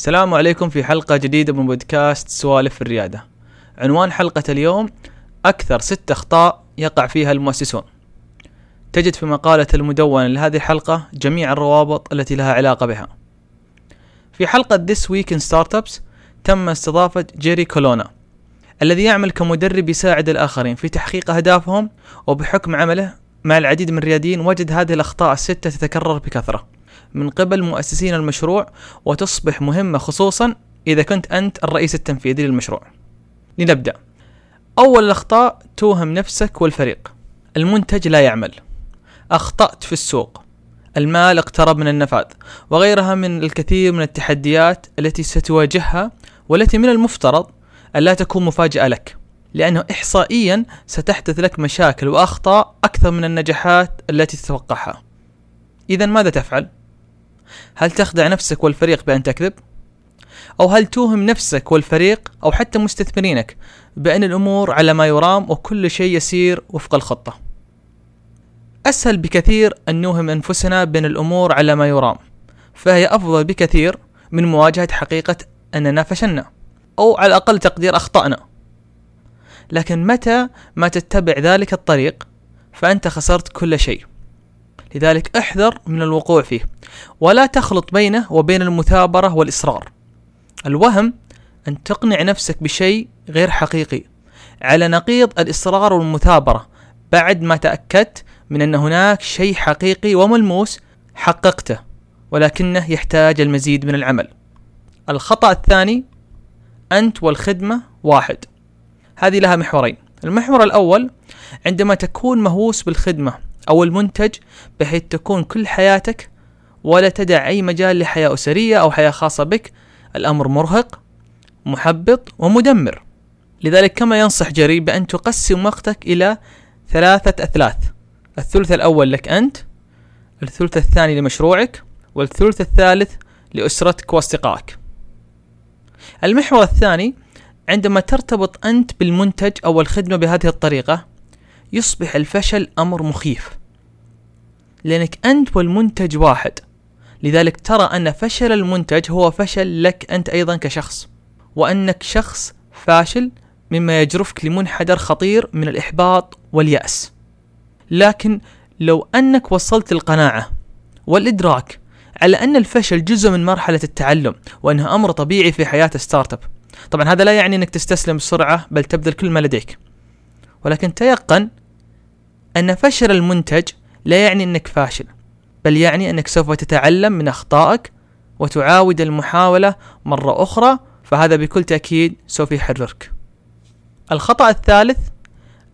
السلام عليكم في حلقة جديدة من بودكاست سوالف الريادة. عنوان حلقة اليوم أكثر ست أخطاء يقع فيها المؤسسون. تجد في مقالة المدونة لهذه الحلقة جميع الروابط التي لها علاقة بها. في حلقة This Week in Startups تم استضافة جيري كولونا الذي يعمل كمدرب يساعد الآخرين في تحقيق أهدافهم وبحكم عمله مع العديد من الرياديين وجد هذه الأخطاء الستة تتكرر بكثرة من قبل مؤسسين المشروع وتصبح مهمة خصوصا إذا كنت أنت الرئيس التنفيذي للمشروع. لنبدأ. أول الأخطاء توهم نفسك والفريق. المنتج لا يعمل. أخطأت في السوق. المال اقترب من النفاذ وغيرها من الكثير من التحديات التي ستواجهها والتي من المفترض ألا تكون مفاجأة لك لأنه إحصائيا ستحدث لك مشاكل وأخطاء أكثر من النجاحات التي تتوقعها. إذا ماذا تفعل؟ هل تخدع نفسك والفريق بأن تكذب؟ أو هل توهم نفسك والفريق أو حتى مستثمرينك بأن الأمور على ما يرام وكل شيء يسير وفق الخطة؟ أسهل بكثير أن نوهم أنفسنا بأن الأمور على ما يرام فهي أفضل بكثير من مواجهة حقيقة أننا فشلنا أو على الأقل تقدير أخطأنا لكن متى ما تتبع ذلك الطريق فأنت خسرت كل شيء لذلك احذر من الوقوع فيه. ولا تخلط بينه وبين المثابرة والإصرار. الوهم أن تقنع نفسك بشيء غير حقيقي. على نقيض الإصرار والمثابرة. بعد ما تأكدت من أن هناك شيء حقيقي وملموس حققته. ولكنه يحتاج المزيد من العمل. الخطأ الثاني أنت والخدمة واحد. هذه لها محورين. المحور الأول عندما تكون مهووس بالخدمة أو المنتج بحيث تكون كل حياتك ولا تدع أي مجال لحياة أسرية أو حياة خاصة بك. الأمر مرهق محبط ومدمر. لذلك كما ينصح جري بأن تقسم وقتك إلى ثلاثة أثلاث. الثلث الأول لك أنت الثلث الثاني لمشروعك والثلث الثالث لأسرتك وأصدقائك. المحور الثاني عندما ترتبط أنت بالمنتج أو الخدمة بهذه الطريقة يصبح الفشل أمر مخيف. لأنك أنت والمنتج واحد. لذلك ترى أن فشل المنتج هو فشل لك أنت أيضا كشخص. وأنك شخص فاشل مما يجرفك لمنحدر خطير من الإحباط واليأس. لكن لو أنك وصلت القناعة والإدراك على أن الفشل جزء من مرحلة التعلم وأنه أمر طبيعي في حياة startup طبعا هذا لا يعني أنك تستسلم بسرعة بل تبذل كل ما لديك. ولكن تيقن أن فشل المنتج لا يعني أنك فاشل بل يعني أنك سوف تتعلم من أخطائك وتعاود المحاولة مرة أخرى فهذا بكل تأكيد سوف يحررك. الخطأ الثالث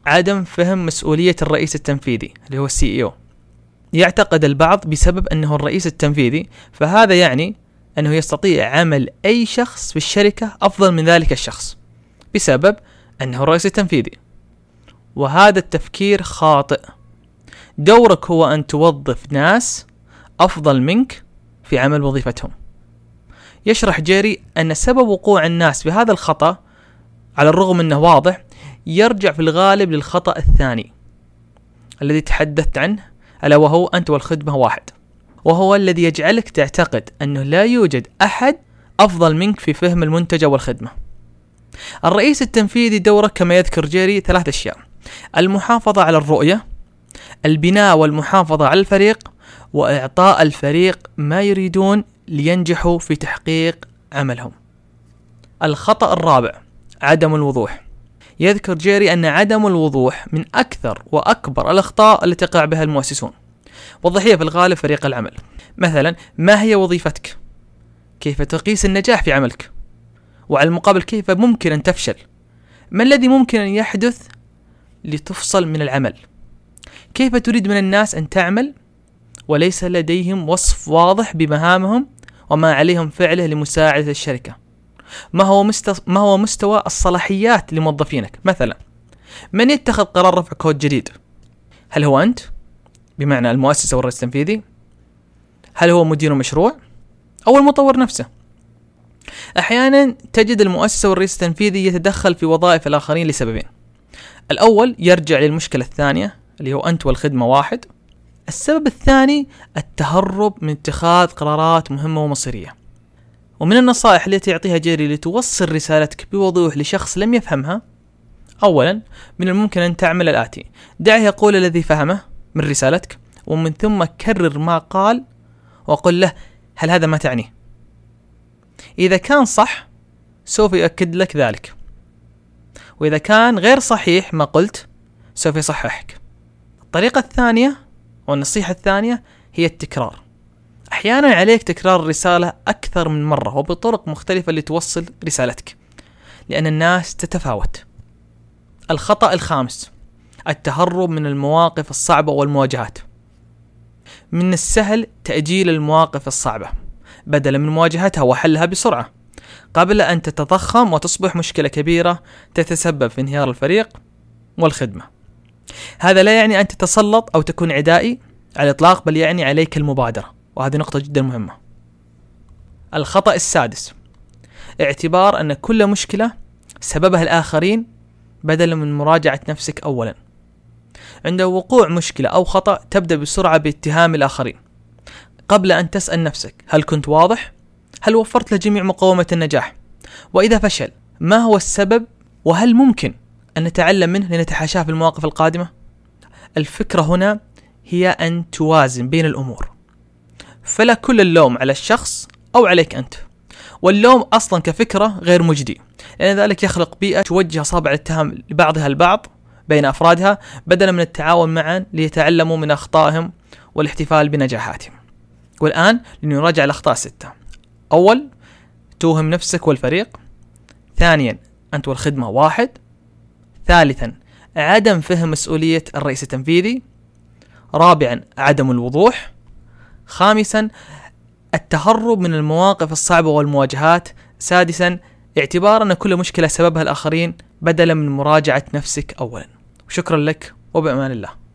عدم فهم مسؤولية الرئيس التنفيذي اللي هو ال CEO. يعتقد البعض بسبب أنه الرئيس التنفيذي فهذا يعني أنه يستطيع عمل أي شخص في الشركة أفضل من ذلك الشخص بسبب أنه الرئيس التنفيذي. وهذا التفكير خاطئ. دورك هو أن توظف ناس أفضل منك في عمل وظيفتهم. يشرح جيري أن سبب وقوع الناس بهذا الخطأ على الرغم أنه واضح يرجع في الغالب للخطأ الثاني الذي تحدثت عنه ألا وهو أنت والخدمة واحد. وهو الذي يجعلك تعتقد أنه لا يوجد أحد أفضل منك في فهم المنتج أو الخدمة الرئيس التنفيذي دوره كما يذكر جيري ثلاث أشياء. المحافظة على الرؤية البناء والمحافظة على الفريق وإعطاء الفريق ما يريدون لينجحوا في تحقيق عملهم. الخطأ الرابع عدم الوضوح. يذكر جيري أن عدم الوضوح من أكثر وأكبر الأخطاء التي تقع بها المؤسسون. والضحية في الغالب فريق العمل. مثلا ما هي وظيفتك؟ كيف تقيس النجاح في عملك؟ وعلى المقابل كيف ممكن أن تفشل؟ ما الذي ممكن أن يحدث لتفصل من العمل. كيف تريد من الناس أن تعمل؟ وليس لديهم وصف واضح بمهامهم وما عليهم فعله لمساعدة الشركة. ما هو مستوى ما هو مستوى الصلاحيات لموظفينك؟ مثلا من يتخذ قرار رفع كود جديد؟ هل هو أنت؟ بمعنى المؤسسة والرئيس التنفيذي. هل هو مدير المشروع أو المطور نفسه. أحيانا تجد المؤسسة والرئيس التنفيذي يتدخل في وظائف الآخرين لسببين. الأول يرجع للمشكلة الثانية اللي هو أنت والخدمة واحد. السبب الثاني التهرب من اتخاذ قرارات مهمة ومصيرية. ومن النصائح التي يعطيها جيري لتوصل رسالتك بوضوح لشخص لم يفهمها أولا من الممكن أن تعمل الآتي. دعه يقول الذي فهمه من رسالتك ومن ثم كرر ما قال وقل له هل هذا ما تعنيه إذا كان صح سوف يؤكد لك ذلك. وإذا كان غير صحيح ما قلت سوف يصححك. الطريقة الثانية والنصيحة الثانية هي التكرار. أحيانا عليك تكرار الرسالة أكثر من مرة وبطرق مختلفة لتوصل رسالتك لأن الناس تتفاوت. الخطأ الخامس التهرب من المواقف الصعبة والمواجهات. من السهل تأجيل المواقف الصعبة بدلا من مواجهتها وحلها بسرعة. قبل أن تتضخم وتصبح مشكلة كبيرة تتسبب في انهيار الفريق والخدمة. هذا لا يعني أن تتسلط أو تكون عدائي على الإطلاق بل يعني عليك المبادرة وهذه نقطة جدا مهمة. الخطأ السادس اعتبار أن كل مشكلة سببها الآخرين بدلا من مراجعة نفسك أولا. عند وقوع مشكلة أو خطأ تبدأ بسرعة باتهام الآخرين. قبل أن تسأل نفسك هل كنت واضح؟ هل وفرت له جميع مقومة النجاح؟ وإذا فشل ما هو السبب؟ وهل ممكن أن نتعلم منه لنتحاشاه في المواقف القادمة؟ الفكرة هنا هي أن توازن بين الأمور فلا كل اللوم على الشخص أو عليك أنت واللوم أصلا كفكرة غير مجدي لأن ذلك يخلق بيئة توجه أصابع الاتهام لبعضها البعض بين أفرادها بدلا من التعاون معا ليتعلموا من أخطائهم والاحتفال بنجاحاتهم والآن لنراجع الأخطاء الستة أول توهم نفسك والفريق. ثانيا أنت والخدمة واحد. ثالثا عدم فهم مسؤولية الرئيس التنفيذي. رابعا عدم الوضوح. خامسا التهرب من المواقف الصعبة والمواجهات. سادسا اعتبار أن كل مشكلة سببها الآخرين بدلا من مراجعة نفسك أولا. شكرا لك وبأمان الله.